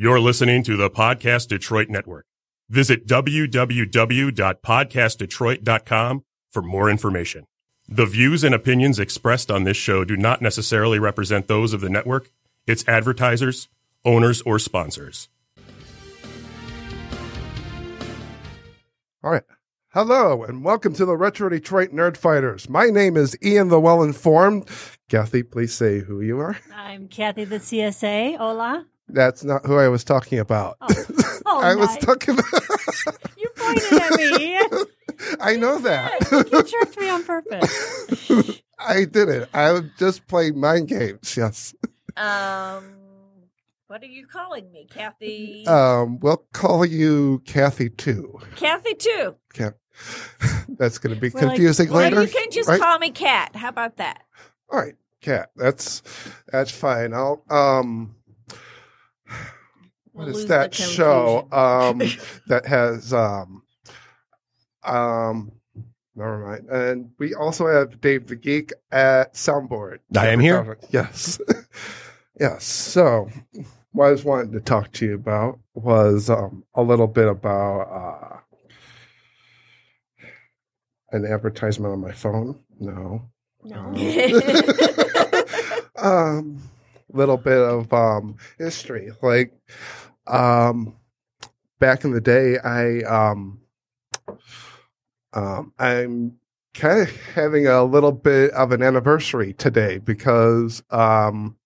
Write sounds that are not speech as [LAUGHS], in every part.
You're listening to the Podcast Detroit Network. Visit www.podcastdetroit.com for more information. The views and opinions expressed on this show do not necessarily represent those of the network, its advertisers, owners, or sponsors. All right. Hello and welcome to the Retro Detroit Nerd Fighters. My name is Ian the Well Informed. Kathy, please say who you are. I'm Kathy the CSA. Hola. That's not who I was talking about. Oh, oh [LAUGHS] I was talking about. You pointed at me. [LAUGHS] I know that. you tricked me on purpose. [LAUGHS] I did it. I was just playing mind games. Yes. Um, what are you calling me, Kathy? Um, we'll call you Kathy too. Kathy too. Cat. That's going to be We're like- confusing Well, later. you can just right? call me Cat. How about that? All right, Cat. That's that's fine. I'll um. What We'll is lose that show um [LAUGHS] that has um um never mind. And we also have dave the geek at soundboard. I am here. yes. [LAUGHS] Yes. So what i was wanting to talk to you about was um a little bit about uh an advertisement on my phone. No. No. um [LAUGHS] little bit of um history. Like um back in the day i um um i'm kind of having a little bit of an anniversary today because um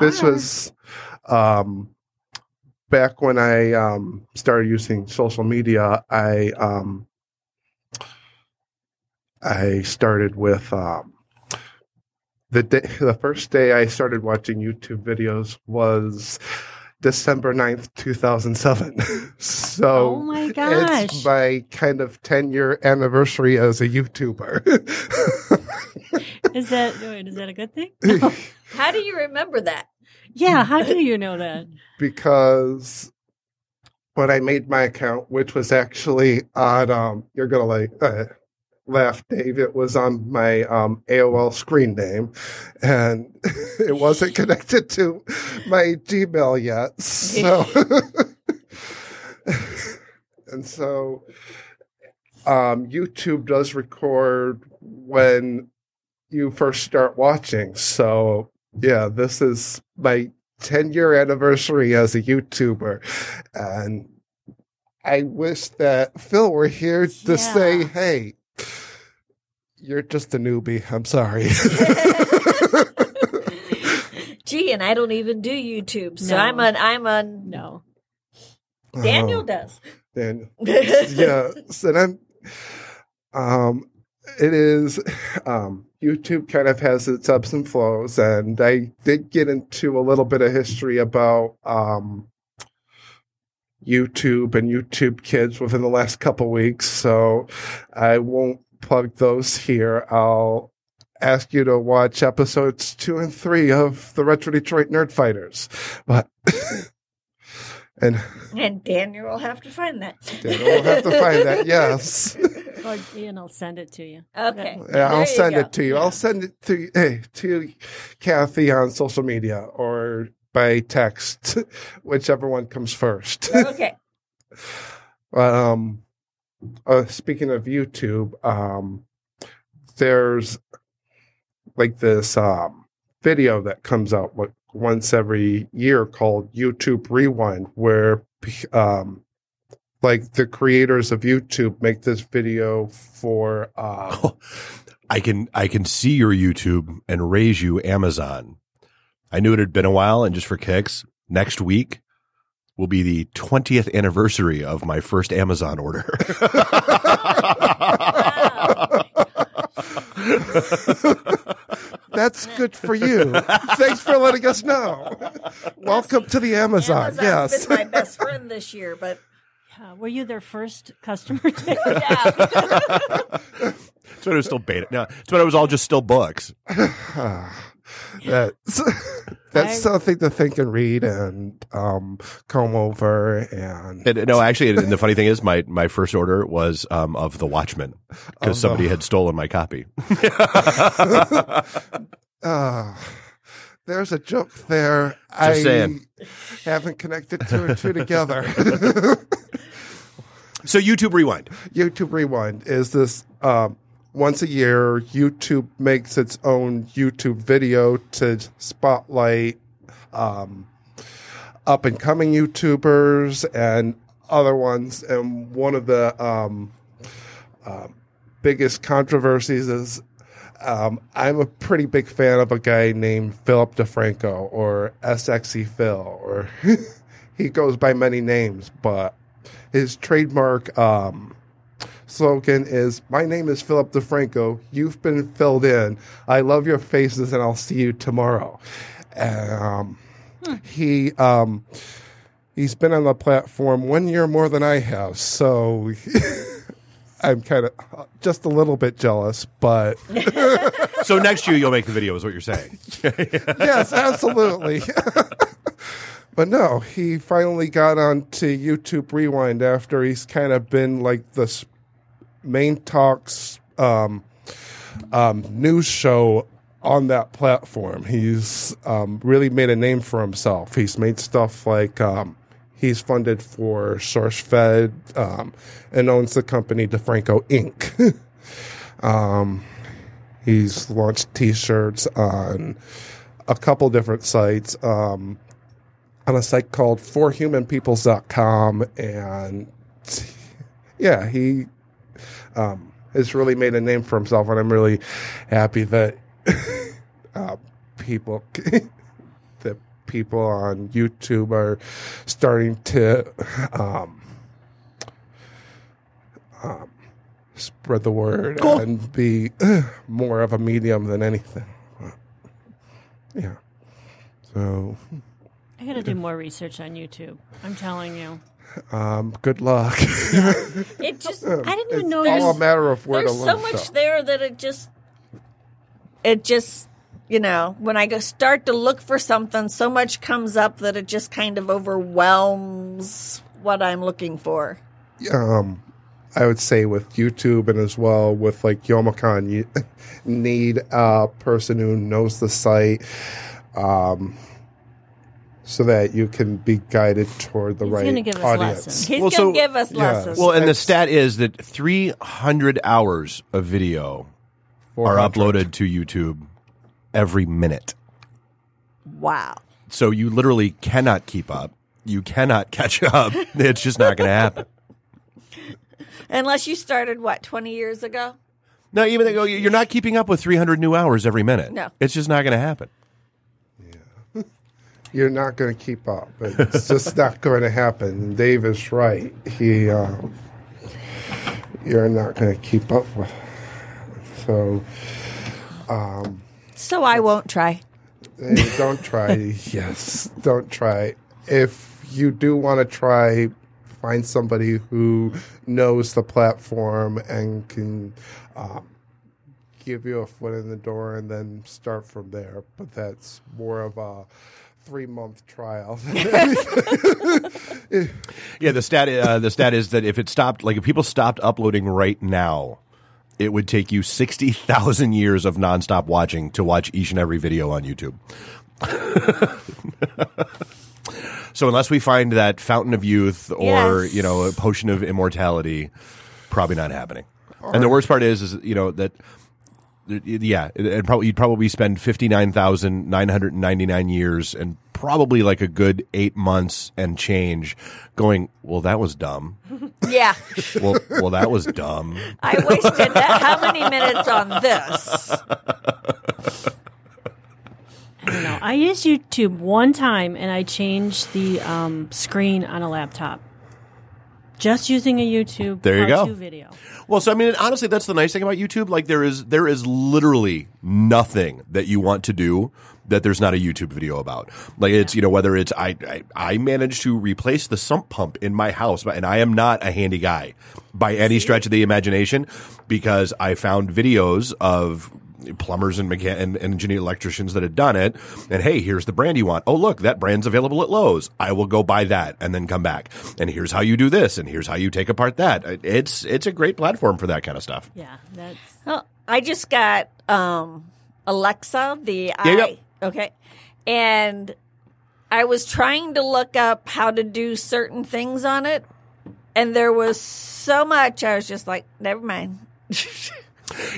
this was um back when i um started using social media i um i started with um the day the first day i started watching youtube videos was december 9th 2007 [LAUGHS] so Oh my it's my kind of 10 year anniversary as a youtuber Is that wait, is that a good thing? [LAUGHS] How do you remember that? Yeah. How do you know that? [LAUGHS] because when I made my account, which was actually on, um, you're gonna like uh, laugh, Dave. It was on my um, AOL screen name, and [LAUGHS] it wasn't connected to my Gmail yet. So, [LAUGHS] and so, um, YouTube does record when you first start watching. So, yeah, this is my 10 year anniversary as a YouTuber. And I wish that Phil were here to Yeah. say, hey, you're just a newbie. I'm sorry. [LAUGHS] Gee, and I don't even do YouTube, so No. I'm on. I'm on. No. Daniel Oh, does. Daniel. [LAUGHS] yes. And I'm, um, it is, um, YouTube kind of has its ups and flows. And I did get into a little bit of history about, um, YouTube and YouTube kids within the last couple weeks. So I won't plug those here. I'll ask you to watch episodes two and three of the Retro Detroit Nerd Fighters. But, [LAUGHS] and and Daniel will have to find that. Daniel will have to find that. [LAUGHS] Yes. Or Ian will send it to you. Okay. Yeah, I'll send go. it to you. I'll send it to hey, to Kathy on social media or by text, [LAUGHS] whichever one comes first. Okay. um, uh, speaking of YouTube, um, there's like this um, video that comes out once every year called YouTube Rewind, where um, like the creators of YouTube make this video for um, [LAUGHS] I can I can see your YouTube and raise you Amazon. I knew it had been a while, and just for kicks, next week will be the 20th anniversary of my first Amazon order. [LAUGHS] That's good for you. Thanks for letting us know. Welcome to the Amazon. Amazon's yes. been my best friend this year, but Uh, were you their first customer? [LAUGHS] yeah. It's when it was still beta. No, it's when it was all just still books. [LAUGHS] that's [LAUGHS] that's I- something to think and read and um, comb over and And, no, actually, and the funny thing is, my my first order was um, of The Watchmen Of because the- somebody had stolen my copy. uh, [LAUGHS] there's a joke there. I saying. haven't connected two and two together. [LAUGHS] So YouTube Rewind. YouTube Rewind is this um, once a year, YouTube makes its own YouTube video to spotlight um, up and coming YouTubers and other ones. And one of the um, uh, biggest controversies is um, I'm a pretty big fan of a guy named Philip DeFranco or SXE Phil, or [LAUGHS] he goes by many names, but his trademark um, slogan is My name is Philip DeFranco. You've been filled in. I love your faces and I'll see you tomorrow. Um, He um, he's been on the platform one year more than I have, so [LAUGHS] I'm kind of just a little bit jealous, but [LAUGHS] So next year you'll make the video, is what you're saying. [LAUGHS] yes, absolutely. but no, he finally got onto YouTube Rewind after he's kind of been like this main talks um, um, news show on that platform. He's um, really made a name for himself. He's made stuff like um, he's funded for SourceFed um, and owns the company DeFranco Inc. [LAUGHS] um, he's launched T-shirts on a couple different sites. On a site called forhumanpeoples.com and yeah he um, has really made a name for himself and i'm really happy that [LAUGHS] uh, people [LAUGHS] that people on youtube are starting to um, um, spread the word Cool. and be [CLEARS THROAT] more of a medium than anything yeah so I got to do more research on YouTube. I'm telling you. Um, good luck. [LAUGHS] It just I didn't even it's know all there's a matter of where to there's look. so much there that it just it just you know when I go start to look for something, so much comes up that it just kind of overwhelms what I'm looking for. Um, I would say with YouTube and as well with like Youmacon, you [LAUGHS] need a person who knows the site, um, so that you can be guided toward the He's right gonna give us audience. lessons. He's Well, gonna so- give us yeah. lessons. Well, and the stat is that 300 hours of video are uploaded to YouTube every minute. wow. So you literally cannot keep up. You cannot [LAUGHS] catch up. It's just not going to happen. Unless you started what, 20 years ago? No, even though you're not keeping up with 300 new hours every minute. No. It's just not going to happen. You're not going to keep up. It's just not going to happen. Dave is right. He, um, you're not going to keep up with. So, So I won't try. Don't try. [LAUGHS] yes, don't try. If you do want to try, find somebody who knows the platform and can um, give you a foot in the door, and then start from there. But that's more of a three month trial. [LAUGHS] Yeah, the stat uh, the stat is that if it stopped, like if people stopped uploading right now, it would take you sixty thousand years of nonstop watching to watch each and every video on YouTube. [LAUGHS] so unless we find that fountain of youth or Yes. you know a potion of immortality, probably not happening. and the worst part is, is you know that. Yeah, and probably you'd probably spend fifty nine thousand nine hundred ninety nine years and probably like a good eight months and change going. Well, that was dumb. [LAUGHS] Yeah. Well, well, that was dumb. I wasted that, how many minutes on this? I don't know. I used YouTube one time and I changed the um, screen on a laptop. Just using a YouTube There you go. video. Well, so I mean, honestly, that's the nice thing about YouTube. Like, there is there is literally nothing that you want to do that there's not a YouTube video about. Like, it's you know whether it's I I, I managed to replace the sump pump in my house, and I am not a handy guy by any stretch of the imagination because I found videos of plumbers and, mechan- and, and engineer electricians that had done it. And hey, here's the brand you want. Oh, look, that brand's available at Lowe's. I will go buy that and then come back. And here's how you do this. And here's how you take apart that. It's, it's a great platform for that kind of stuff. Yeah, that's Well, I just got um, Alexa, the Yeah, I. yeah. Okay. and I was trying to look up how to do certain things on it, and there was so much. I was just like, never mind. [LAUGHS]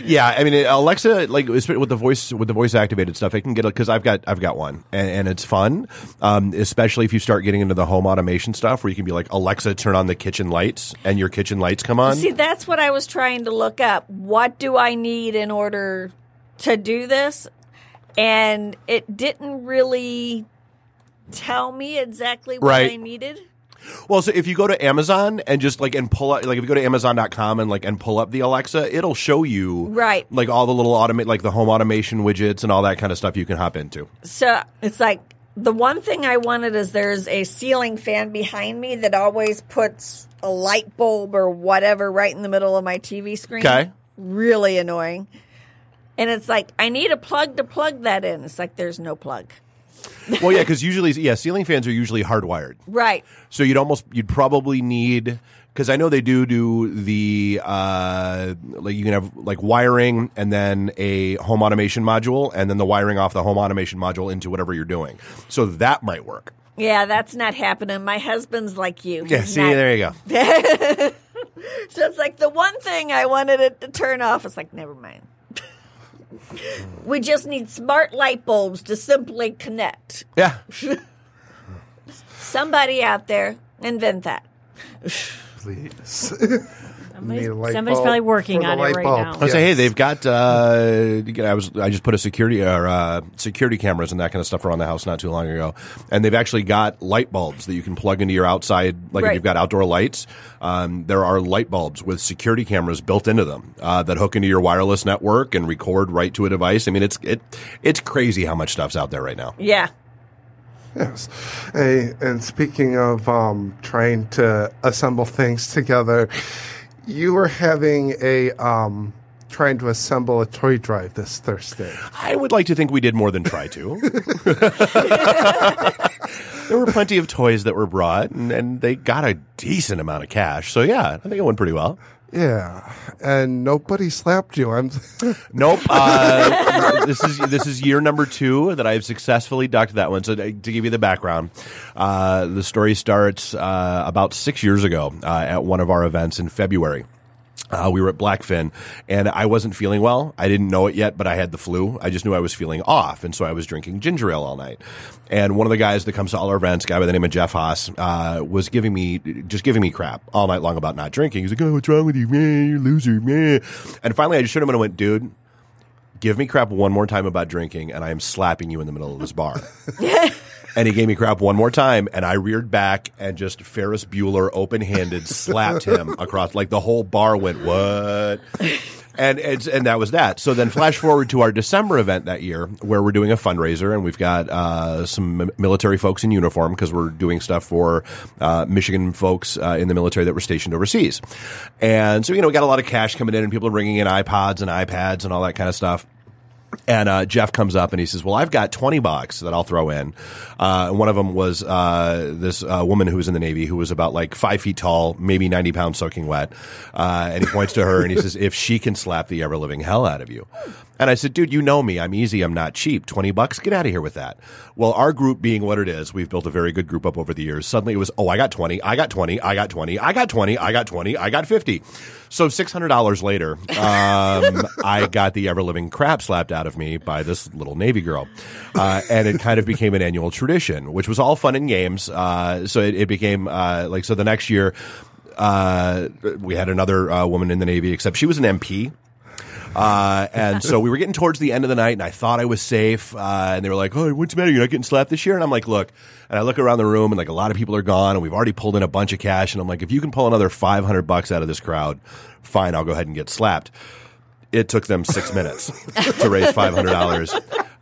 Yeah, I mean Alexa, like with the voice with the voice activated stuff, it can get because I've got I've got one, and, and it's fun, um, especially if you start getting into the home automation stuff, where you can be like Alexa, turn on the kitchen lights, and your kitchen lights come on. See, that's what I was trying to look up. What do I need in order to do this? And it didn't really tell me exactly what Right. I needed. Well, so if you go to Amazon and just like and pull up, like if you go to Amazon.com and like and pull up the Alexa, it'll show you Right. like all the little automate like the home automation widgets and all that kind of stuff you can hop into. So it's like the one thing I wanted is there's a ceiling fan behind me that always puts a light bulb or whatever right in the middle of my TV screen. Okay. Really annoying. And it's like, I need a plug to plug that in. It's like, there's no plug. [LAUGHS] Well, yeah, because usually, yeah, ceiling fans are usually hardwired. Right. So you'd almost you'd probably need because I know they do do the uh like you can have like wiring and then a home automation module and then the wiring off the home automation module into whatever you're doing. So that might work. Yeah, that's not happening. My husband's like you. Yeah, see not- there you go. [LAUGHS] So it's like the one thing I wanted it to turn off. It's like, never mind. We just need smart light bulbs to simply connect. Yeah. [LAUGHS] Somebody out there invent that. Please. [LAUGHS] Somebody's, light somebody's bulb probably working for the on it right bulb. now. I say, hey, they've got. Uh, I was. I just put a security or uh, security cameras and that kind of stuff around the house not too long ago, and they've actually got light bulbs that you can plug into your outside. Like if you've got outdoor lights, um, there are light bulbs with security cameras built into them uh, that hook into your wireless network and record right to a device. I mean, it's it it's crazy how much stuff's out there right now. Yeah. Yes. Hey, and speaking of um, trying to assemble things together, you were having a um, trying to assemble a toy drive this Thursday. I would like to think we did more than try to. [LAUGHS] there were plenty of toys that were brought, and, and they got a decent amount of cash. So yeah, I think it went pretty well. Yeah, and nobody slapped you. I'm. [LAUGHS] Nope. Uh, [LAUGHS] this is this is year number two that I've successfully ducked that one. So to, to give you the background, uh, the story starts uh, about six years ago uh, at one of our events in February. Uh, we were at Blackfin, and I wasn't feeling well. I didn't know it yet, but I had the flu. I just knew I was feeling off, and so I was drinking ginger ale all night. And one of the guys that comes to all our events, guy by the name of Jeff Haas, uh, was giving me just giving me crap all night long about not drinking. He's like, "Oh, what's wrong with you, man? You're loser, man." And finally, I just showed him and I went, "Dude, give me crap one more time about drinking, and I am slapping you in the middle of this bar." [LAUGHS] and he gave me crap one more time, and I reared back and just Ferris Bueller open handed slapped him [LAUGHS] across. Like the whole bar went, "What?" And it's, and that was that. So then, flash forward to our December event that year, where we're doing a fundraiser, and we've got uh, some military folks in uniform because we're doing stuff for uh, Michigan folks uh, in the military that were stationed overseas. And so, you know, we got a lot of cash coming in, and people are bringing in iPods and iPads and all that kind of stuff. And uh, Jeff comes up and he says, "Well, I've got twenty bucks that I'll throw in." Uh, and one of them was uh, this uh, woman who was in the Navy, who was about like five feet tall, maybe ninety pounds, soaking wet. Uh, and he points to her and he says, "If she can slap the ever living hell out of you." And I said, "Dude, you know me. I'm easy. I'm not cheap. Twenty bucks. Get out of here with that." Well, our group being what it is, we've built a very good group up over the years. Suddenly, it was, "Oh, I got twenty. I got twenty. I got twenty. I got twenty. I got twenty. I got 50. So six hundred dollars later, um, [LAUGHS] I got the ever living crap slapped out of me by this little Navy girl, uh, and it kind of became an annual tradition, which was all fun and games. Uh, so it, it became uh, like so. The next year, uh, we had another uh, woman in the Navy, except she was an MP. Uh, and so we were getting towards the end of the night, and I thought I was safe. Uh, and they were like, "Oh, what's the matter? You're not getting slapped this year?" And I'm like, "Look." And I look around the room, and like a lot of people are gone, and we've already pulled in a bunch of cash. And I'm like, "If you can pull another 500 bucks out of this crowd, fine, I'll go ahead and get slapped." It took them six [LAUGHS] minutes to raise five hundred dollars.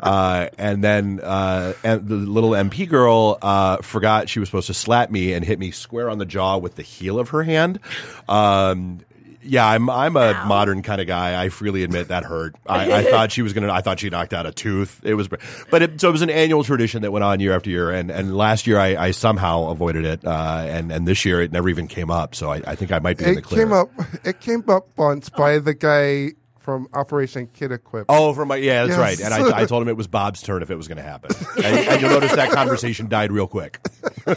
Uh, and then uh, and the little MP girl uh, forgot she was supposed to slap me and hit me square on the jaw with the heel of her hand. Um, yeah, I'm I'm a modern kind of guy. I freely admit that hurt. [LAUGHS] I, I thought she was gonna. I thought she knocked out a tooth. It was, but it, so it was an annual tradition that went on year after year. And and last year I, I somehow avoided it. Uh, and and this year it never even came up. So I, I think I might be in the It clear. came up. It came up once by the guy from Operation Kid Equip. Oh, from my yeah, that's Yes. right. And I, I told him it was Bob's turn if it was going to happen. and, and you'll notice that conversation died real quick. [LAUGHS]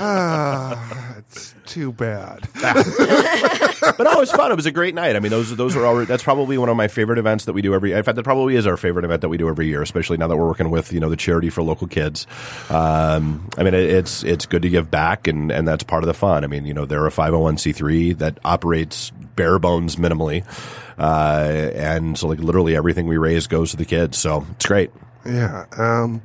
Ah, it's too bad. [LAUGHS] But no, it was fun. It was a great night. I mean, those those are all. That's probably one of my favorite events that we do every. In fact, that probably is our favorite event that we do every year, especially now that we're working with you know the charity for local kids. Um, I mean, it, it's it's good to give back, and and that's part of the fun. I mean, you know, they're a five hundred one c three that operates bare bones minimally, uh, and so like literally everything we raise goes to the kids. So it's great. Yeah. Um,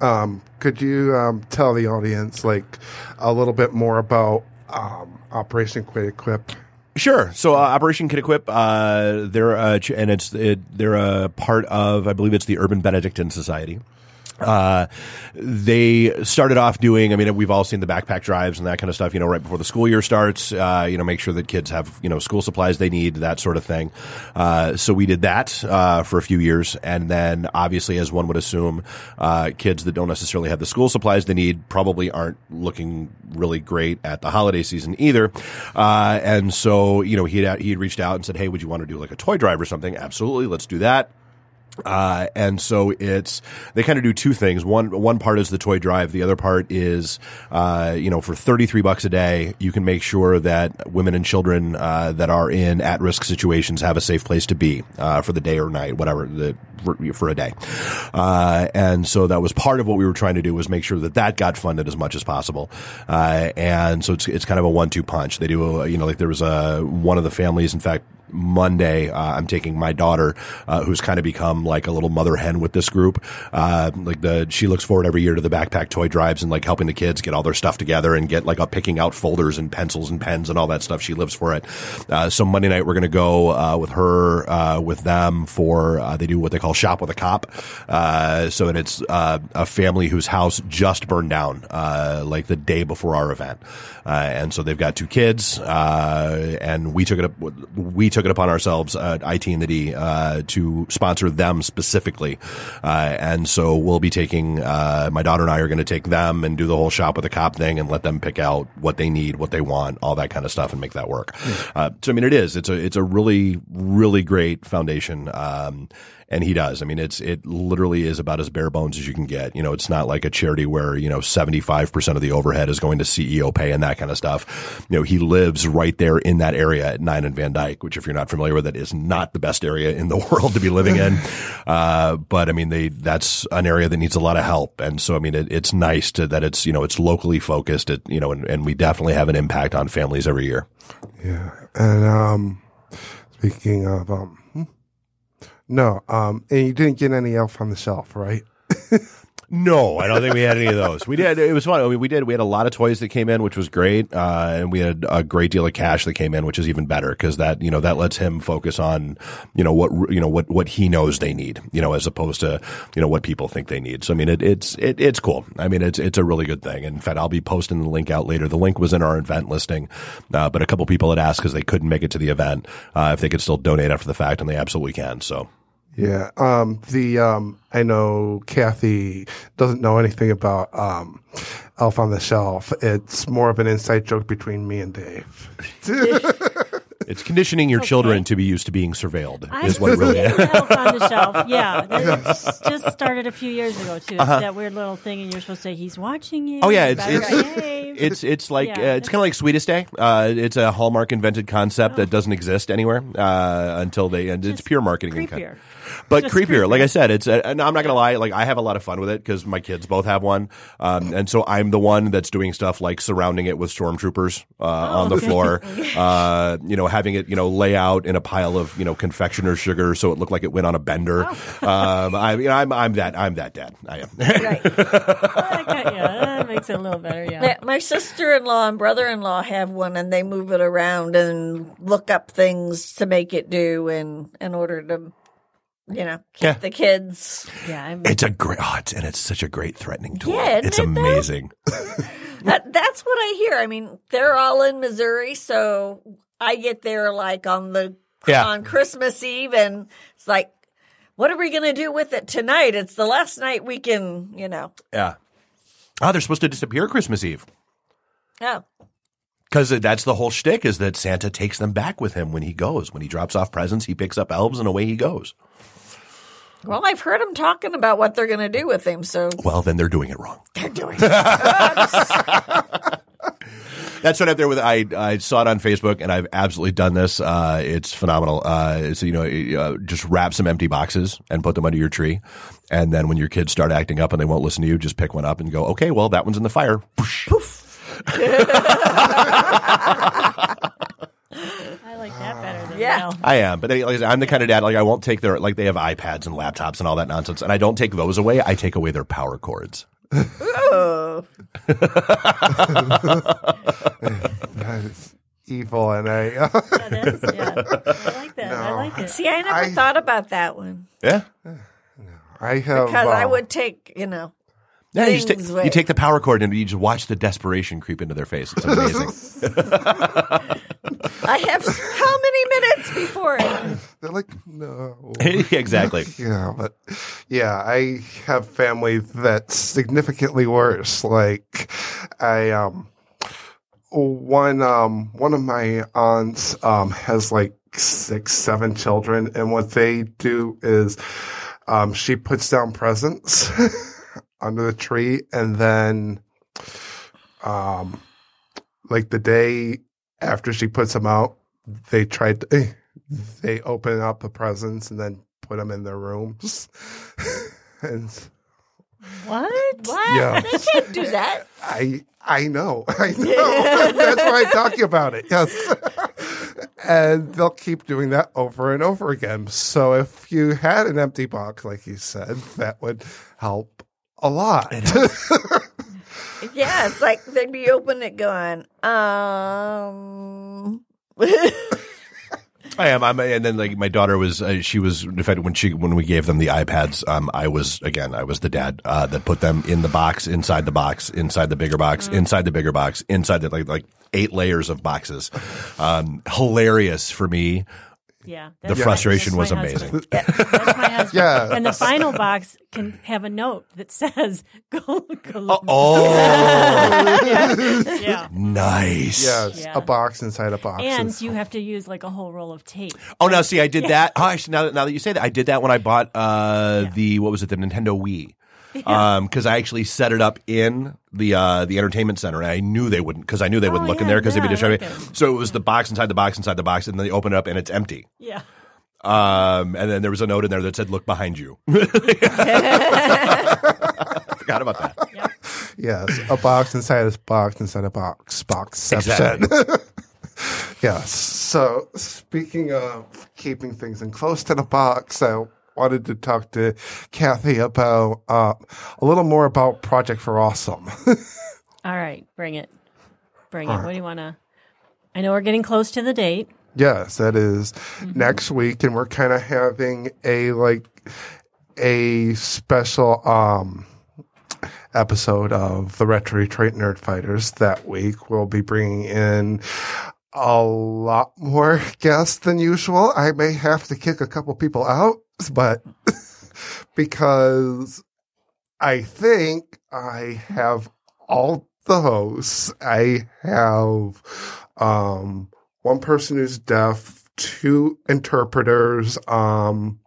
um, could you um, tell the audience like a little bit more about um, Operation Kid Equip? Sure. So uh, Operation Kid Equip, uh, they're uh, ch- and it's it, they're a part of I believe it's the Urban Benedictine Society. Uh, they started off doing, I mean, we've all seen the backpack drives and that kind of stuff, you know, right before the school year starts, uh, you know, make sure that kids have, you know, school supplies they need, that sort of thing. Uh, so we did that, uh, for a few years. And then obviously, as one would assume, uh, kids that don't necessarily have the school supplies they need probably aren't looking really great at the holiday season either. Uh, and so, you know, he had, he had reached out and said, Hey, would you want to do like a toy drive or something? Absolutely. Let's do that. Uh, and so it's they kind of do two things. One one part is the toy drive. The other part is, uh, you know, for thirty three bucks a day, you can make sure that women and children uh, that are in at risk situations have a safe place to be uh, for the day or night, whatever the for, for a day. Uh, and so that was part of what we were trying to do was make sure that that got funded as much as possible. Uh, and so it's it's kind of a one two punch. They do, a, you know, like there was a one of the families, in fact. Monday, uh, I'm taking my daughter, uh, who's kind of become like a little mother hen with this group. Uh, like the, she looks forward every year to the backpack toy drives and like helping the kids get all their stuff together and get like a picking out folders and pencils and pens and all that stuff. She lives for it. Uh, so Monday night, we're going to go, uh, with her, uh, with them for, they do what they call shop with a cop. Uh, so and it's, uh, a family whose house just burned down, uh, like the day before our event. Uh, and so they've got two kids, uh, and we took it up, we took it upon ourselves, uh, IT and the D, uh, to sponsor them specifically. Uh, and so we'll be taking, uh, my daughter and I are going to take them and do the whole shop with a cop thing and let them pick out what they need, what they want, all that kind of stuff and make that work. Uh, so I mean, it is, it's a, it's a really, really great foundation. Um, and he does. I mean, it's it literally is about as bare bones as you can get. You know, it's not like a charity where you know seventy five percent of the overhead is going to CEO pay and that kind of stuff. You know, he lives right there in that area at Nine and Van Dyke, which if you're not familiar with it, is not the best area in the [LAUGHS] world to be living in. [LAUGHS] Uh, but I mean, they that's an area that needs a lot of help, and so I mean, it, it's nice to that it's you know it's locally focused. It you know, and, and we definitely have an impact on families every year. Yeah. And um, speaking of um, hmm. no, um, and you didn't get any elf on the shelf, right? [LAUGHS] No, I don't think we had any of those. We did. It was fun. I mean, we did. We had a lot of toys that came in, which was great, uh, and we had a great deal of cash that came in, which is even better because that you know that lets him focus on you know what you know what what he knows they need, you know, as opposed to you know what people think they need. So I mean, it, it's it, it's cool. I mean, it's it's a really good thing. In fact, I'll be posting the link out later. The link was in our event listing, uh, but a couple people had asked because they couldn't make it to the event uh, if they could still donate after the fact, and they absolutely can. So. Yeah. Um, the um, I know Kathy doesn't know anything about um, Elf on the Shelf. It's more of an inside joke between me and Dave. [LAUGHS] It's conditioning your children to be used to being surveilled I is what it really [LAUGHS] is. Elf on the shelf. Yeah, [LAUGHS] that just started a few years ago too. That weird little thing, and you're supposed to say he's watching you. Uh-huh. Oh, yeah, it's- it's- It's it's like Yeah, uh, it's kind of like Sweetest Day. Uh, it's a Hallmark invented concept that doesn't exist anywhere uh, until they and it's Just pure marketing. and con- creepier. But Just creepier. Like. I said, it's uh, and I'm not gonna lie. Like I have a lot of fun with it because my kids both have one, um, and so I'm the one that's doing stuff like surrounding it with stormtroopers uh, on the okay. floor. [LAUGHS] uh, you know, having it you know lay out in a pile of you know confectioner's sugar so it looked like it went on a bender. [LAUGHS] Um, I, you know, I'm I'm that I'm that dad. I am. Right. That kind- yeah, that makes it a little better. Yeah. Yeah, My sister in law and brother in law have one and they move it around and look up things to make it do in in order to you know, keep Yeah. the kids. Yeah, I'm, It's a great, oh, it's, and it's such a great threatening tool. Yeah, isn't it's it, amazing. [LAUGHS] That, that's what I hear. I mean, they're all in Missouri, so I get there like on the Yeah. on Christmas Eve, and it's like, what are we going to do with it tonight? It's the last night we can, you know. Yeah. Oh, they're supposed to disappear Christmas Eve. Oh, Because that's the whole shtick is that Santa takes them back with him when he goes. When he drops off presents, he picks up elves and away he goes. Well, I've heard them talking about what they're going to do with him, so Well, then they're doing it wrong. they're doing. It. [LAUGHS] That's right up there with. I I saw it on Facebook, and I've absolutely done this. Uh, it's phenomenal. Uh, so you know, uh, just wrap some empty boxes and put them under your tree, and then when your kids start acting up and they won't listen to you, just pick one up and go, okay, well that one's in the fire. [LAUGHS] [LAUGHS] [LAUGHS] I like that better than Yeah. no. I am, but then, like I said, I'm the kind of dad like I won't take their like they have iPads and laptops and all that nonsense, and I don't take those away. I take away their power cords. [LAUGHS] Oh, [LAUGHS] That is evil, and I Yeah, that's, yeah. I like that. I like it. see, I never I- thought about that one Yeah, [SIGHS] I have because I uh, would take, you know, yeah. You, just take, Things you take the power cord and you just watch the desperation creep into their face. It's amazing. [LAUGHS] I have how many minutes before? They're like no. [LAUGHS] exactly. Yeah, but yeah, I have family that's significantly worse. Like I um one um one of my aunts um has like six, seven children and what they do is um she puts down presents [LAUGHS] under the tree and then um like the day after she puts them out they try to they open up the presents and then put them in their rooms. [LAUGHS] and What? What? Yeah. They can't do that. [LAUGHS] I I know, [LAUGHS] I know. That's why I'm talking about it. Yes, and they'll keep doing that over and over again. So if you had an empty box, like you said, that would help a lot. [LAUGHS] Yeah, it's like they'd be open it going, um. [LAUGHS] I am. I'm, and then like my daughter was, uh, she was in fact when she when we gave them the iPads. Um, I was again, I was the dad uh, that put them in the box, inside the box, inside the bigger box, inside the bigger box, inside the like like eight layers of boxes. Um, hilarious for me. Yeah. The that's frustration was amazing. husband. That's my husband. [LAUGHS] Yeah. And the final box can have a note that says, go, go. [LAUGHS] Oh, yeah. nice. yes, Yeah. a box inside a box. And is- you have to use like a whole roll of tape. Oh, now see, I did that. Oh, actually, now, that- now that you say that, I did that when I bought uh, Yeah. the what was it, the Nintendo Wii. [LAUGHS] Um, because I actually set it up in the uh the entertainment center, and I knew they wouldn't because I knew they wouldn't look in there because they'd be yeah, I like So it was the box inside the box inside the box, and then they open it up and it's empty. Yeah. Um, and then there was a note in there that said, "Look behind you." [LAUGHS] [LAUGHS] Forgot about that. yes, a box inside a box inside a box. box. Boxception. yes. So speaking of keeping things in close to the box, I wanted to talk to Kathy about uh, a little more about Project for Awesome. [LAUGHS] All right. Bring it. Bring it. What do you want to? I know we're getting close to the date. Yes, that is next week, and we're kind of having a like a special um episode of the Retro Detroit Nerd Fighters that week. We'll be bringing in a lot more [LAUGHS] guests than usual. I may have to kick a couple people out, but [LAUGHS] because I think I have all the hosts. I have um one person who's deaf, two interpreters, um,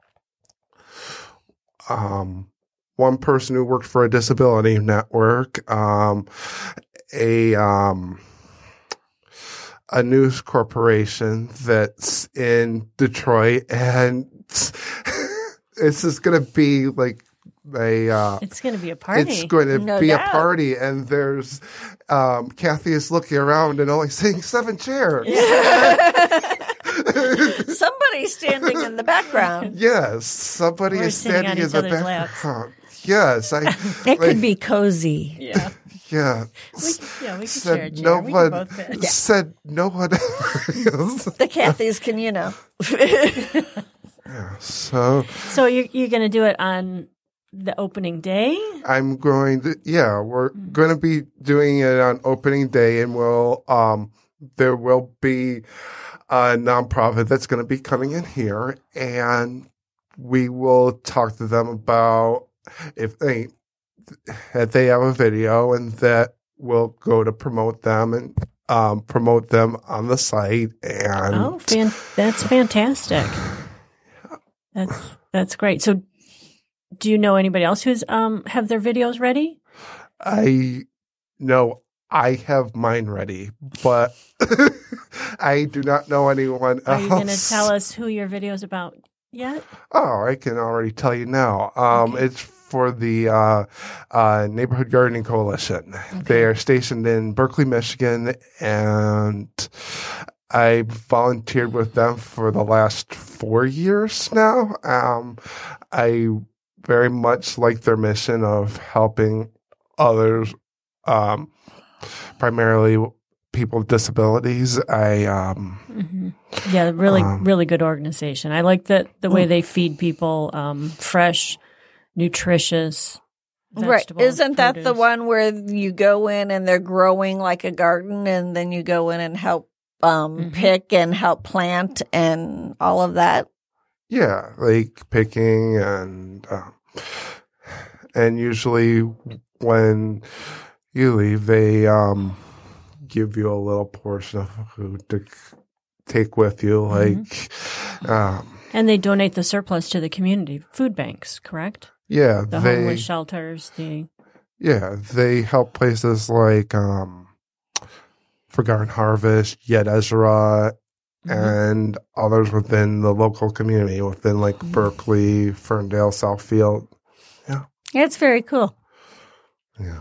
um, one person who worked for a disability network, um, a um, a news corporation that's in Detroit, and [LAUGHS] it's just gonna be like a uh, It's going to be a party. it's going to No be a party, and there's um, Kathy is looking around and only seeing seven chairs. [LAUGHS] [LAUGHS] somebody standing in the background. Yes, somebody We're is sitting on standing in each the other's background. Yes, I. It like, could be cozy. yeah. Yeah. We, yeah, we can share a chair. no we one. can both fit. [LAUGHS] Said no one. [LAUGHS] The Cathys can, you know. [LAUGHS] yeah, So So you're, you're going to do it on the opening day? I'm going to. Yeah, we're going to be doing it on opening day, and we'll. Um, there will be a nonprofit that's going to be coming in here, and we will talk to them about if they if they have a video, and that will go to promote them and um, promote them on the site and Oh, fan- that's fantastic. That's that's great. So, do you know anybody else who's um have their videos ready? I know I have mine ready, but [LAUGHS] I do not know anyone Are you going to tell us who your video is about yet? Oh, I can already tell you now. Um, Okay. It's for the uh, uh, Neighborhood Gardening Coalition. They are stationed in Berkley, Michigan, and I volunteered with them for the last four years now. Um, I very much like their mission of helping others, um, primarily people with disabilities. I um, hmm Yeah, really, Um, really good organization. I like that the way they feed people um, fresh, nutritious. Right. Isn't that the one where you go in and they're growing like a garden and then you go in and help um Mhm. pick and help plant and all of that? Yeah, like picking and um, and usually when you leave, they um give you a little portion of food to take with you. Mm-hmm. Like, um, And they donate the surplus to the community food banks, correct? Yeah, The they homeless shelters. The yeah they help places like um Forgotten Harvest, Yad Ezra, Mhm. and others within the local community, within like Berkley, Ferndale, Southfield. Yeah. It's very cool. Yeah.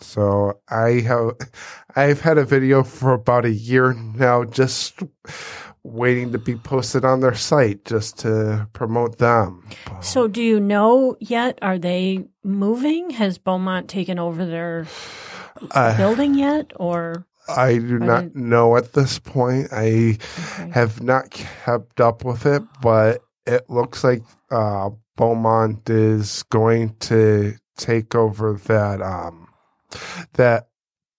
So I have [LAUGHS] I've had a video for about a year now just waiting to be posted on their site just to promote them. So, do you know yet? Are they moving? Has Beaumont taken over their Uh, building yet? Or I do not they- know at this point. I okay. have not kept up with it, but it looks like uh, Beaumont is going to take over that um, that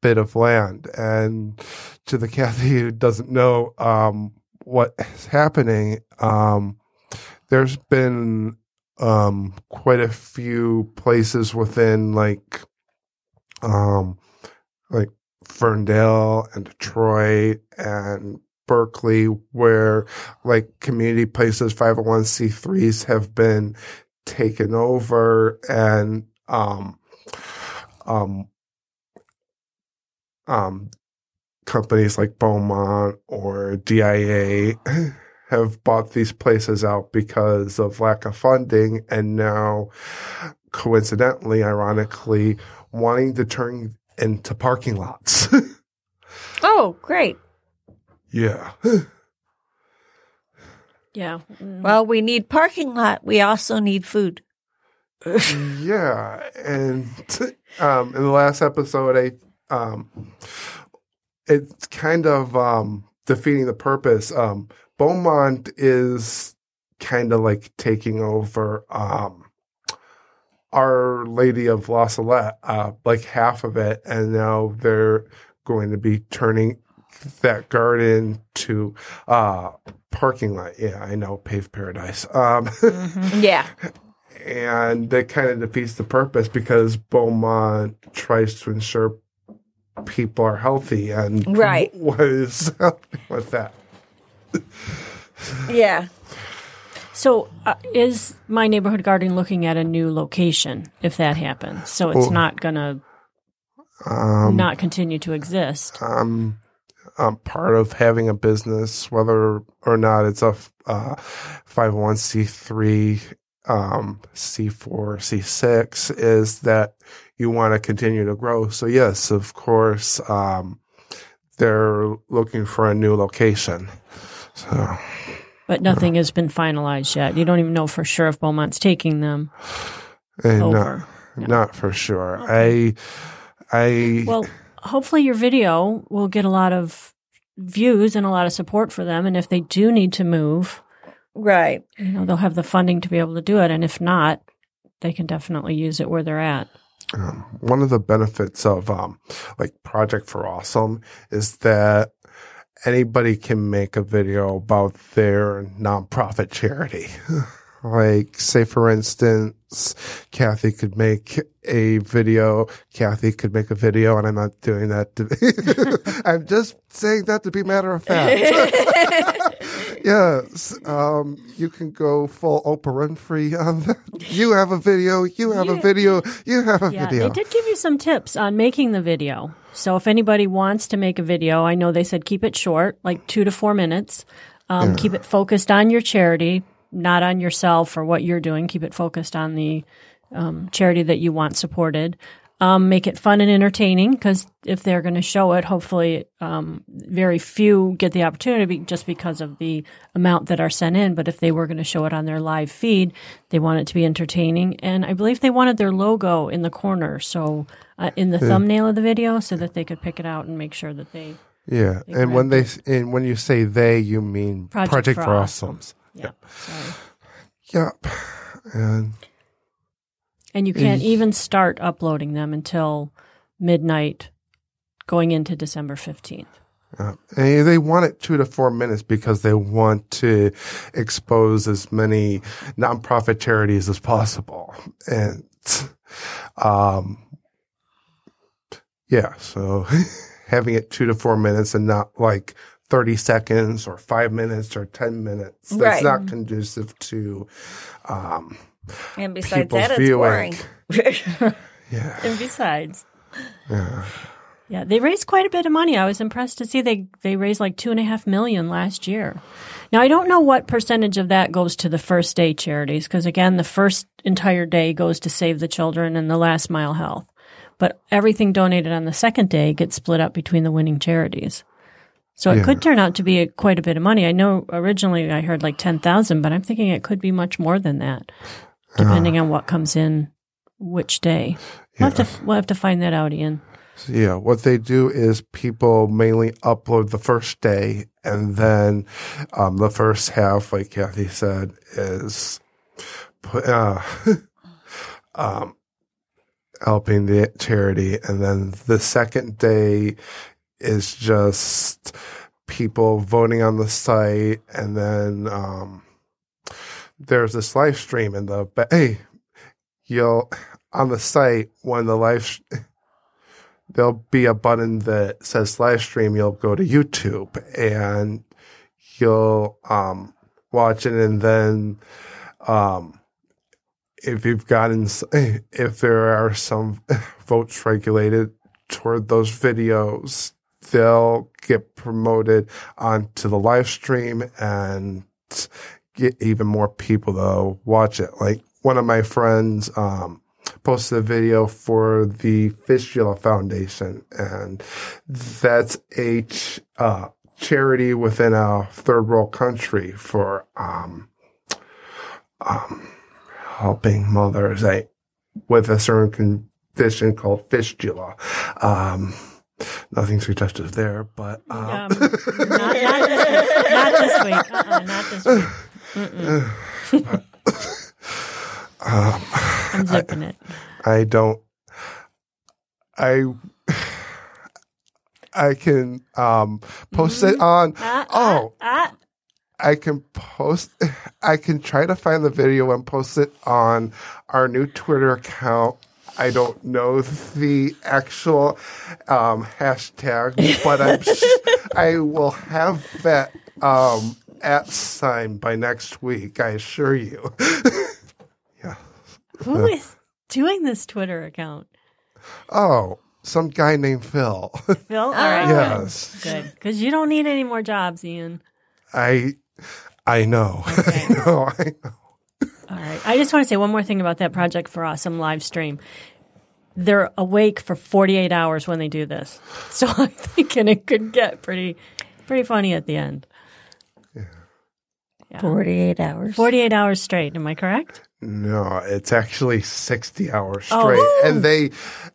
bit of land. And to the [LAUGHS] Kathy who doesn't know um, what is happening, um, there's been um, quite a few places within like um, like Ferndale and Detroit and Berkley where like community places 501c3s have been taken over and um um um companies like Beaumont or DIA [CLEARS THROAT] have bought these places out because of lack of funding and now coincidentally ironically wanting to turn into parking lots [LAUGHS] Oh, great. yeah [SIGHS] yeah. Mm. Well, we need parking lot. We also need food. yeah and um in the last episode i um it's kind of um defeating the purpose um beaumont is kind of like taking over um our lady of la salette uh like half of it and now they're going to be turning that garden to uh parking lot yeah i know paved paradise um Mhm. [LAUGHS] Yeah. and that kind of defeats the purpose because Beaumont tries to ensure people are healthy and [LAUGHS] Right. what is with that Yeah. So, uh, is my neighborhood garden looking at a new location if that happens? So it's Oh. not going to um not continue to exist. um um, part of having a business, whether or not it's a uh, 501c3, um, C4, C6, is that you want to continue to grow. So, yes, of course, um, they're looking for a new location. So, But nothing has been finalized yet. You don't even know for sure if Beaumont's taking them and not, over. No. not for sure. I, I, Well, hopefully your video will get a lot of views and a lot of support for them. And if they do need to move, Right. you know, they'll have the funding to be able to do it. And if not, they can definitely use it where they're at. Um, one of the benefits of um, like Project for Awesome is that anybody can make a video about their nonprofit charity. [LAUGHS] Like, say for instance, Kathy could make a video. Kathy could make a video, and I'm not doing that to. be, [LAUGHS] I'm just saying that to be matter of fact. [LAUGHS] yes, um, you can go full Oprah Winfrey on that. You have a video. You have a video. You have a Yeah, video. they did give you some tips on making the video. So if anybody wants to make a video, I know they said keep it short, like two to four minutes. Um, Keep it focused on your charity, not on yourself or what you're doing. Keep it focused on the um, charity that you want supported. Um, make it fun and entertaining because if they're going to show it, hopefully, um, very few get the opportunity just because of the amount that are sent in. But if they were going to show it on their live feed, they want it to be entertaining. And I believe they wanted their logo in the corner, so uh, in the thumbnail of the video, so that they could pick it out and make sure that they. yeah, and when they and when you say they, you mean Project Project, for for, Awesome. Awesomes. Yeah. Sorry. Yep, and And you can't even start uploading them until midnight, going into December fifteenth. Uh, and they want it two to four minutes because they want to expose as many nonprofit charities as possible. And, um, yeah, so [LAUGHS] having it two to four minutes and not like 30 seconds or five minutes or 10 minutes, that's Right. not conducive to, um, And besides people's that, it's viewing. boring. [LAUGHS] Yeah. And besides, Yeah. yeah, they raised quite a bit of money. I was impressed to see they they raised like two and a half million last year. Now I don't know what percentage of that goes to the first day charities because again, the first entire day goes to Save the Children and the Last Mile Health, but everything donated on the second day gets split up between the winning charities. So it Yeah. could turn out to be a, quite a bit of money. I know originally I heard like ten thousand, but I'm thinking it could be much more than that, depending on what comes in which day. We'll have to we'll have to find that out, Ian. Yeah, what they do is people mainly upload the first day, and then um, the first half, like Kathy said, is uh, [LAUGHS] um, helping the charity, and then the second day is just people voting on the site, and then um, there's this live stream in the ba- hey, you'll on the site when the live. there'll be a button that says live stream. You'll go to YouTube and you'll um, watch it, and then um, if you've gotten [LAUGHS] if there are some [LAUGHS] votes regulated toward those videos, they'll get promoted onto the live stream and get even more people to watch it. Like one of my friends. Um, posted a video for the Fistula Foundation, and that's a ch- uh, charity within a third world country for um, um, helping mothers eh, with a certain condition called fistula. Um, nothing suggestive there, but um, Um, not, not this, not this week. Uh-uh, not this week. [LAUGHS] Mm-mm. um, I'm [SIGHS] zipping it. I don't. I I can um post it on. Ah, Oh, ah, I can post. I can try to find the video and post it on our new Twitter account. I don't know the actual um, hashtag, but I'm, sh- [LAUGHS] I will have that um, at sign by next week. I assure you. [LAUGHS] ah. Who is doing this Twitter account? Oh, some guy named Phil. [LAUGHS] Phil? All right. yes, Good. Because you don't need any more jobs, Ian. I. I know. [LAUGHS] Okay. I know. I know. All right. I just want to say one more thing about that Project for Awesome live stream. They're awake for 48 hours when they do this. So I'm thinking it could get pretty pretty funny at the end. Yeah. 48 hours. 48 hours straight, am I correct? No, it's actually 60 hours Oh. straight. And they,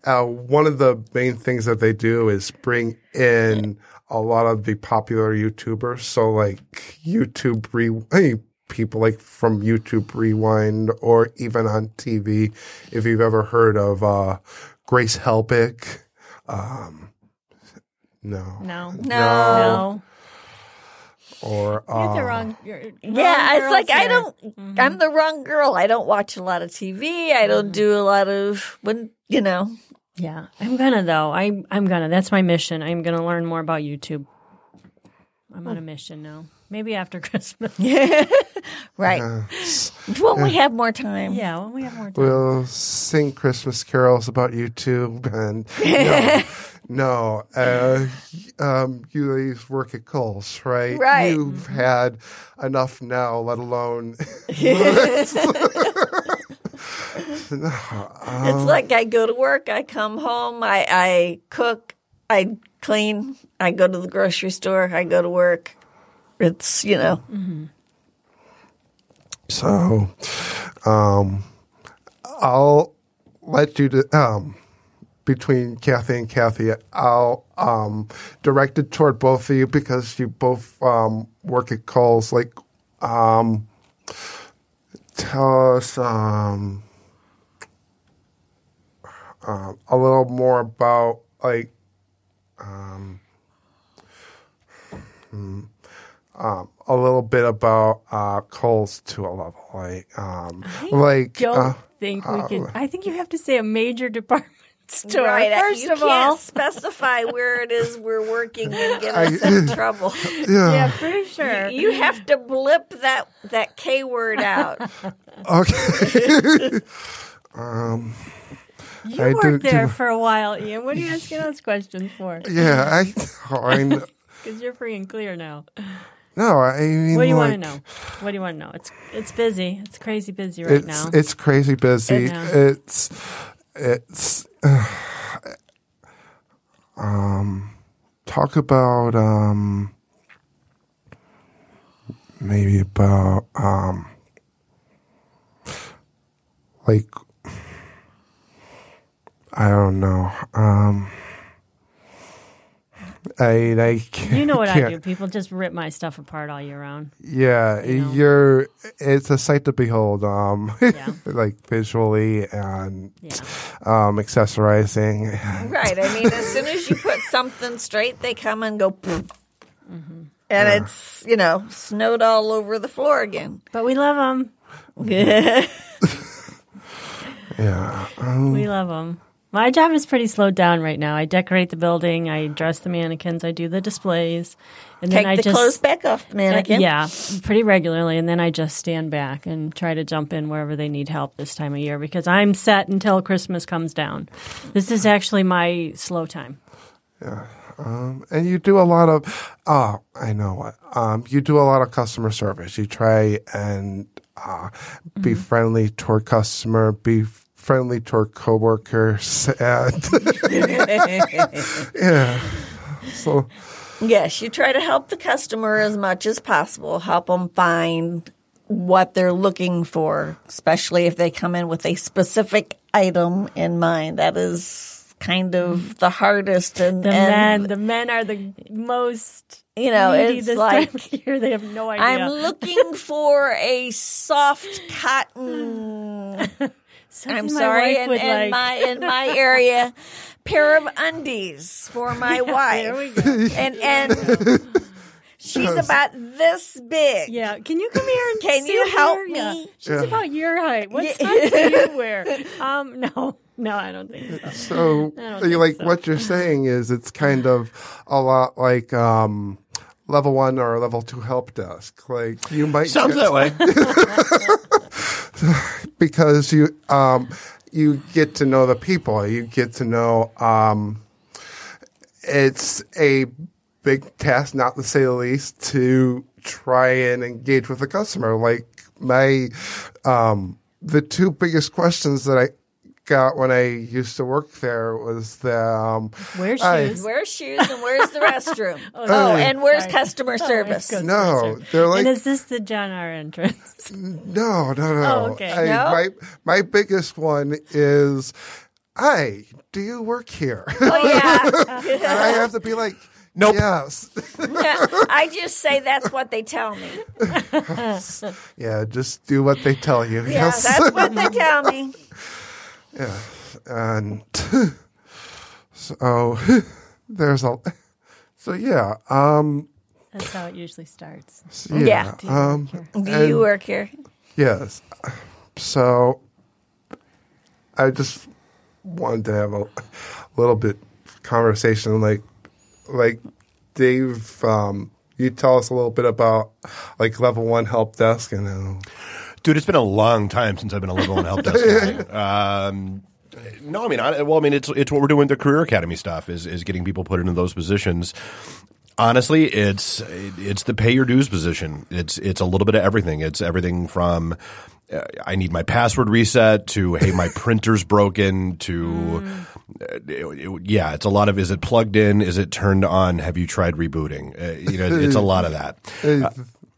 uh, one of the main things that they do is bring in a lot of the popular YouTubers. So like YouTube re, people like from YouTube Rewind or even on TV. If you've ever heard of, uh, Grace Helbig, um, no. No. No. No. Or You're uh, the um, wrong. You're, wrong yeah, it's girls like I don't. Mm-hmm. I'm the wrong girl. I don't watch a lot of TV. I don't mm-hmm. do a lot of when you know. Yeah, I'm gonna though. I I'm gonna. That's my mission. I'm gonna learn more about YouTube. I'm on a hmm. mission now. Maybe after [LAUGHS] Christmas. [LAUGHS] Right. when we have more time. Yeah, when we have more time. We'll sing Christmas carols about YouTube and no, [LAUGHS] no. Uh, um, you ladies work at Kohl's, right? Right. You've had enough now, let alone. No, [LAUGHS] um, [LAUGHS] It's like I go to work, I come home, I, I cook, I clean, I go to the grocery store, I go to work. It's, you know, So, um, I'll let you to, um, between Kathy and Kathy, I'll um, direct it toward both of you because you both um, work at Kohl's. Like, um, tell us um, um, a little more about like um, hmm, um, a little bit about uh, Kohl's to a level, like um, like Don't uh, think we can. I think you have to say a major department store right. first you of can't all. specify where it is we're working and [LAUGHS] get I- us in [LAUGHS] trouble. yeah. Yeah, pretty sure. You have to blip that that K word out. [LAUGHS] Okay. um. You I worked do- there do- for a while, Ian. What are you asking us questions for? yeah, I, I know. Because you're free and clear now. No, I mean, What do you like, want to know? What do you want to know? It's it's busy. It's crazy busy right It's now. it's crazy busy. Yeah. It's it's [SIGHS] um talk about um maybe about um like I don't know. Um I I can't, you know what I do. People just rip my stuff apart all year round. Yeah, you know? you're. It's a sight to behold. Um, Yeah. [LAUGHS] like visually and Yeah. um, accessorizing. Right. I mean, as soon as you put [LAUGHS] something straight, they come and go, "Poof." and it's you know snowed all over the floor again. But we love them. [LAUGHS] Yeah. Um, We love them. My job is pretty slowed down right now. I decorate the building. I dress the mannequins. I do the displays, and Take then I the just clothes back off the mannequin. Yeah, pretty regularly, and then I just stand back and try to jump in wherever they need help this time of year because I'm set until Christmas comes down. This is actually my slow time. um, and you do a lot of. Oh, I know what. Um, you do a lot of customer service. You try and uh, be friendly toward customer. Be friendly toward coworkers. And [LAUGHS] yeah. So Yes, you try to help the customer as much as possible. Help them find what they're looking for, especially if they come in with a specific item in mind. That is kind of the hardest. And The and, men, the men are the most. you know, needy it's this like time of year. They have no idea. I'm looking for a soft [LAUGHS] cotton. Something I'm sorry, in, in like. my in my [LAUGHS] area, pair of undies for my wife, There we go. and and she's about this big. Yeah, can you come here and Can stand you help here? Yeah. me? She's about your height. What size do you [LAUGHS] wear? Um, no, no, I don't think so. So, don't you think like so. what you're saying is it's kind of a lot like um, level one or level two help desk. Like you might Sounds get- that way. [LAUGHS] because you um, you get to know the people. You get to know. Um, it's a big task, not to say the least, to try and engage with the customer. Like my um, the two biggest questions that I got when I used to work there was the um, Wear I- shoes. Where's shoes and where's the restroom? [LAUGHS] oh, sorry. and where's Sorry. customer service? Go to No, the they're like- and is this the John R [LAUGHS] entrance? No, no, no. Oh, okay. I- No? My my biggest one is, "Hi, do you work here?" Oh yeah. [LAUGHS] and I have to be like, Nope. Yes. I just say that's what they tell me. yeah, just do what they tell you. Yeah, yes. that's what they tell me. Yeah. And [LAUGHS] so [LAUGHS] there's a so yeah, um That's how it usually starts. Yeah. Um, Do you work here? Yes. So I just wanted to have a little bit conversation like like Dave um you tell us a little bit about like level 1 help desk and uh, Dude, it's been a long time since I've been a level one help desk guy. [LAUGHS] Um, no, I mean, I, well, I mean, it's it's what we're doing with the career academy stuff is is getting people put into those positions. Honestly, it's it's the pay your dues position. It's it's a little bit of everything. It's everything from uh, I need my password reset to hey my [LAUGHS] printer's broken to uh, it- it- yeah, it's a lot of is it plugged in? Is it turned on? Have you tried rebooting? Uh, you know, it's a lot of that. uh,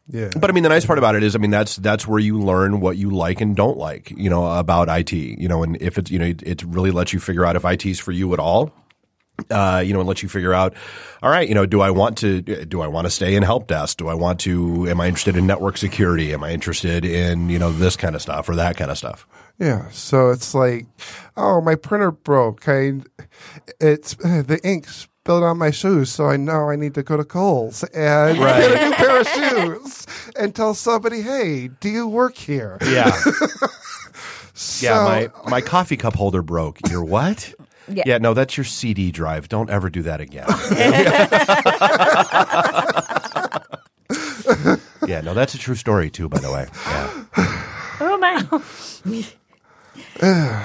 yeah. But I mean, the nice part about it is, I mean, that's that's where you learn what you like and don't like, you know, about IT. You know, and if it's you know, it, it really lets you figure out if IT's for you at all. Uh, you know, and lets you figure out, all right, you know, do I want to do I want to stay in help desk? Do I want to? Am I interested in network security? Am I interested in you know this kind of stuff or that kind of stuff? Yeah, so it's like, oh, my printer broke. I, it's the ink spilled on my shoes, so I know I need to go to Kohl's and get a new pair of shoes and tell somebody, hey, do you work here? Yeah, So, [LAUGHS] yeah. My my coffee cup holder broke. You're what? Yeah. Yeah, no, that's your CD drive. Don't ever do that again. [LAUGHS] yeah, no, that's a true story too, by the way. Yeah. Oh my! [SIGHS] [LAUGHS]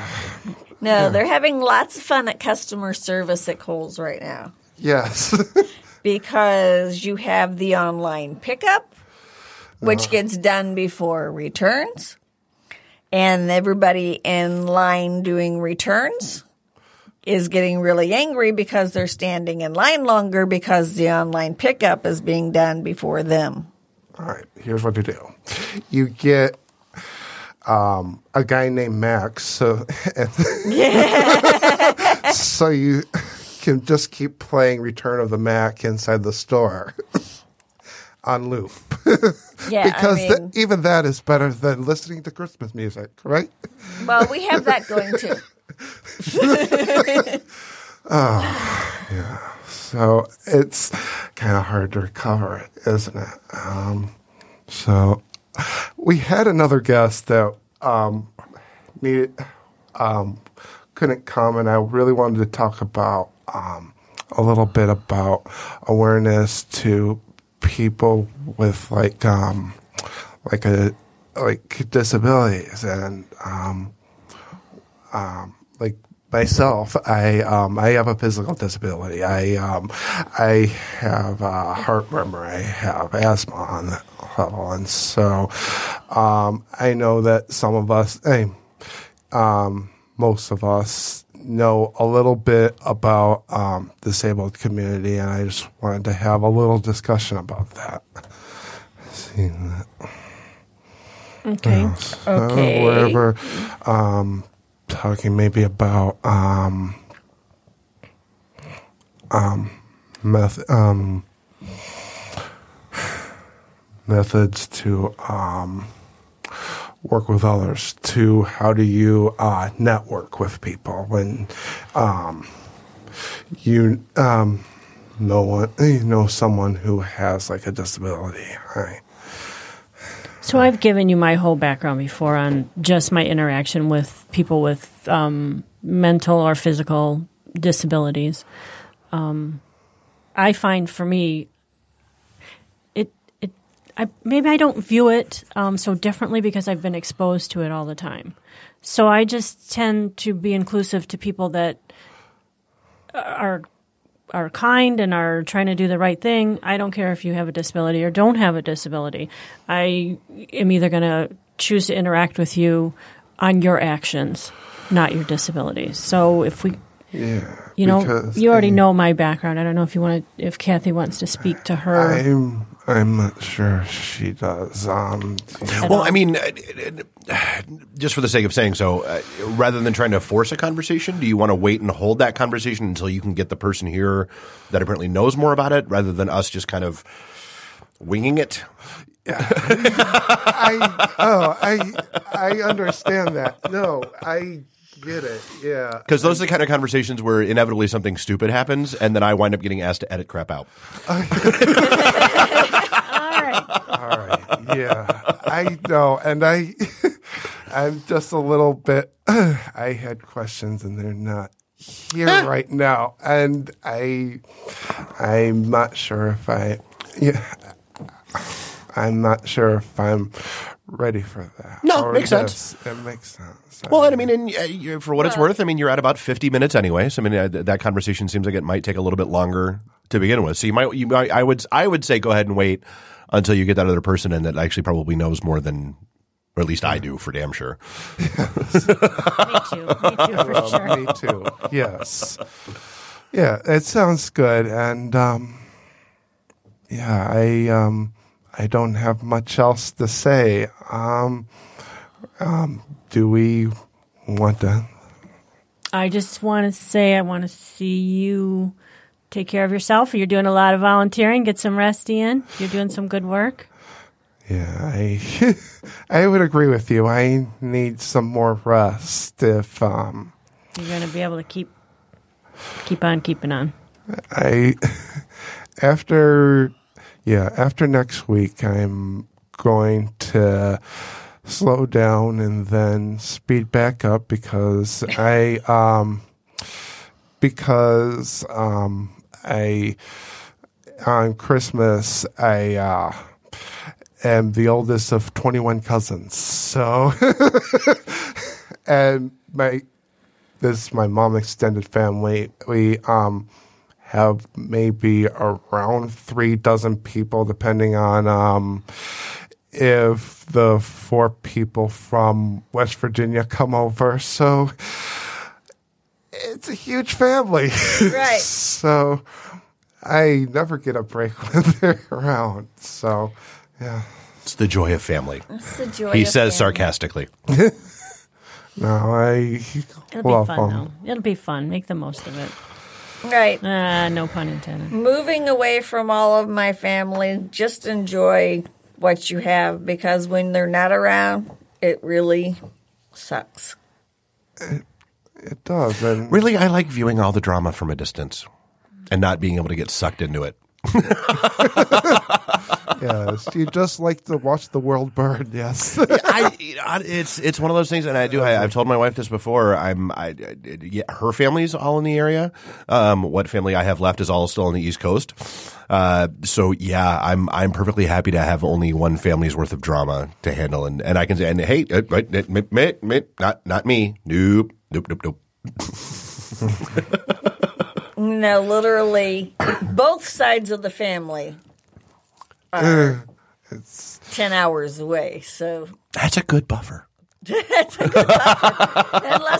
No, they're having lots of fun at customer service at Kohl's right now yes, [LAUGHS] because you have the online pickup, which uh-huh. gets done before returns, and everybody in line doing returns is getting really angry because they're standing in line longer because the online pickup is being done before them. All right, here's what you do. You get um, a guy named Max, so [LAUGHS] so you can just keep playing Return of the Mack inside the store on loop. Yeah, because I mean, even that is better than listening to Christmas music, right? well, we have that going too. [LAUGHS] Oh, yeah. So it's kind of hard to recover it, isn't it? Um, so we had another guest that um, needed um, couldn't come, and I really wanted to talk about um, a little bit about awareness to people with like um, like a like disabilities and um, um, like myself, I um, I have a physical disability. I um, I have a heart murmur. I have asthma on that level, and so um, I know that some of us, eh, um, most of us, know a little bit about um, disabled community, and I just wanted to have a little discussion about that. Seeing that. Okay. So Okay. wherever um, talking maybe about um, um, meth- um, methods to um, work with others, to how do you uh, network with people when um, you um, know one, you know someone who has like a disability. Right? So I've given you my whole background before on just my interaction with people with um, mental or physical disabilities. Um, I find for me, it it I, maybe I don't view it um, so differently because I've been exposed to it all the time. So I just tend to be inclusive to people that are are kind and are trying to do the right thing. I don't care if you have a disability or don't have a disability. I am either going to choose to interact with you on your actions, not your disabilities. So if we, Yeah. you know, you already uh, know my background. I don't know if you want to, if Kathy wants to speak to her. I'm I'm not sure she does. Um, Well, I mean, uh, just for the sake of saying so, uh, rather than trying to force a conversation, do you want to wait and hold that conversation until you can get the person here that apparently knows more about it, rather than us just kind of winging it? [LAUGHS] I oh I I understand that. No, I get it. Yeah. Because those are the kind of conversations where inevitably something stupid happens, and then I wind up getting asked to edit crap out. [LAUGHS] [LAUGHS] All right. All right. Yeah. I know. And I, [LAUGHS] I'm just a little bit, [CLEARS THROAT] I had questions and they're not here right now. And I, I'm not sure if I, yeah, I'm not sure if I'm ready for that. No, Or makes sense. It makes sense. Well, and I mean, and, uh, for what it's worth, I mean, you're at about 50 minutes anyway. So I mean, uh, that conversation seems like it might take a little bit longer to begin with. So you might, you might, I would, I would say, go ahead and wait until you get that other person in that actually probably knows more than, or at least I do for damn sure. [LAUGHS] Me too. Me too, for Well, sure. Me too. Yes. Yeah, it sounds good, and um, yeah, I um, I don't have much else to say. Um, um, do we want to? I just want to say I want to see you take care of yourself. You're doing a lot of volunteering. Get some rest in. You're doing some good work. Yeah, I [LAUGHS] I would agree with you. I need some more rest. If um, You're going to be able to keep keep on keeping on. I [LAUGHS] after yeah after next week I'm going to slow down and then speed back up because I um because um I on Christmas I uh am the oldest of 21 cousins so [LAUGHS] and my this is my mom extended family. We um have maybe around three dozen people, depending on um if the four people from West Virginia come over. So it's a huge family. [LAUGHS] Right. so I never get a break [LAUGHS] when they're around. So yeah. It's the joy of family. It's the joy He of says family. sarcastically. [LAUGHS] No, I It'll love be fun them. though. It'll be fun. Make the most of it. Right. Ah, no pun intended. Moving away from all of my family, just enjoy what you have because when they're not around, it really sucks. It does. And Really, I like viewing all the drama from a distance and not being able to get sucked into it. [LAUGHS] yes, you just like to watch the world burn. Yes. I, it's it's one of those things, and I do. I, I've told my wife this before. I'm, I, I- yeah, her family's all in the area. Um, what family I have left is all still on the East Coast. Uh, so yeah, I'm I'm perfectly happy to have only one family's worth of drama to handle, and, and I can say, and hey, uh, right, uh, me, me, me, not not me, nope, nope, nope, nope. No, literally, both sides of the family are mm. 10 hours away. So, [LAUGHS] That's a good buffer. unless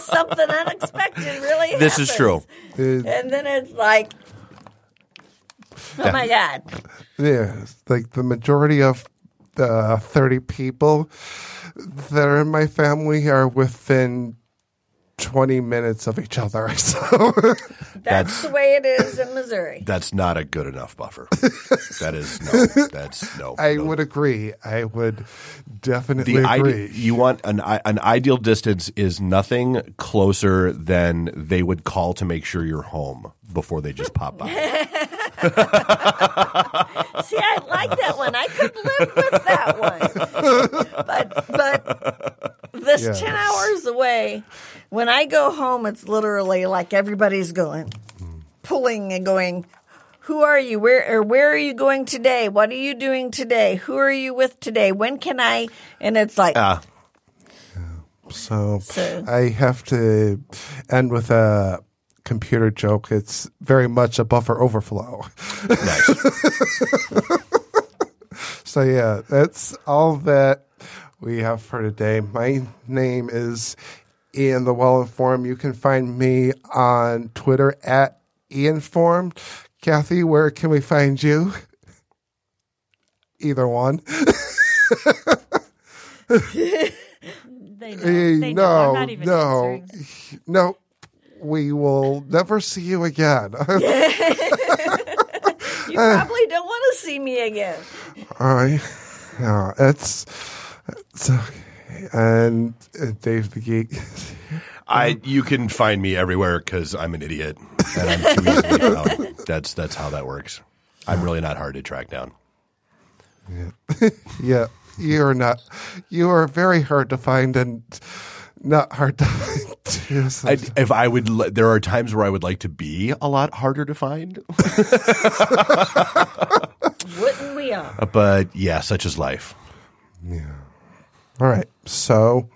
something unexpected really This is true. And then it's like, oh my God. Yeah, like the majority of the 30 people that are in my family are within 20 minutes of each other. [LAUGHS] So, That's, That's- the way it is in Missouri. [LAUGHS] That's not a good enough buffer. that is no. That's no. I no. would agree. I would definitely the agree. ide- you want an an ideal distance is nothing closer than they would call to make sure you're home before they just pop by. [LAUGHS] See, I like that one. I could live with that one. But but this Yes. ten hours away, when I go home, it's literally like everybody's going, pulling and going. Who are you? Where or where are you going today? What are you doing today? Who are you with today? When can I? And it's like Ah, so, So- I have to end with a computer joke. It's very much a buffer overflow. nice. [LAUGHS] So yeah, that's all that we have for today. My name is Ian the Well Informed. You can find me on Twitter at Ianformed. Kathy, where can we find you? Either one. They know. They know. I'm no, not even no, answering. no. We will never see you again. [LAUGHS] you probably don't want to see me again. All right. No, it's, it's okay. And uh, Dave the Geek. [LAUGHS] I you can find me everywhere because I'm an idiot and I'm too easily found. [LAUGHS] That's that's how that works. I'm really not hard to track down. Yeah, [LAUGHS] you are not. You are very hard to find and not hard to find. too. So- I, if I would, li- there are times where I would like to be a lot harder to find, Wouldn't we all? but yeah, such is life. All right. So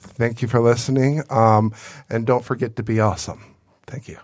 thank you for listening. Um, and don't forget to be awesome. Thank you.